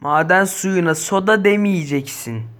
Maden suyuna soda demeyeceksin.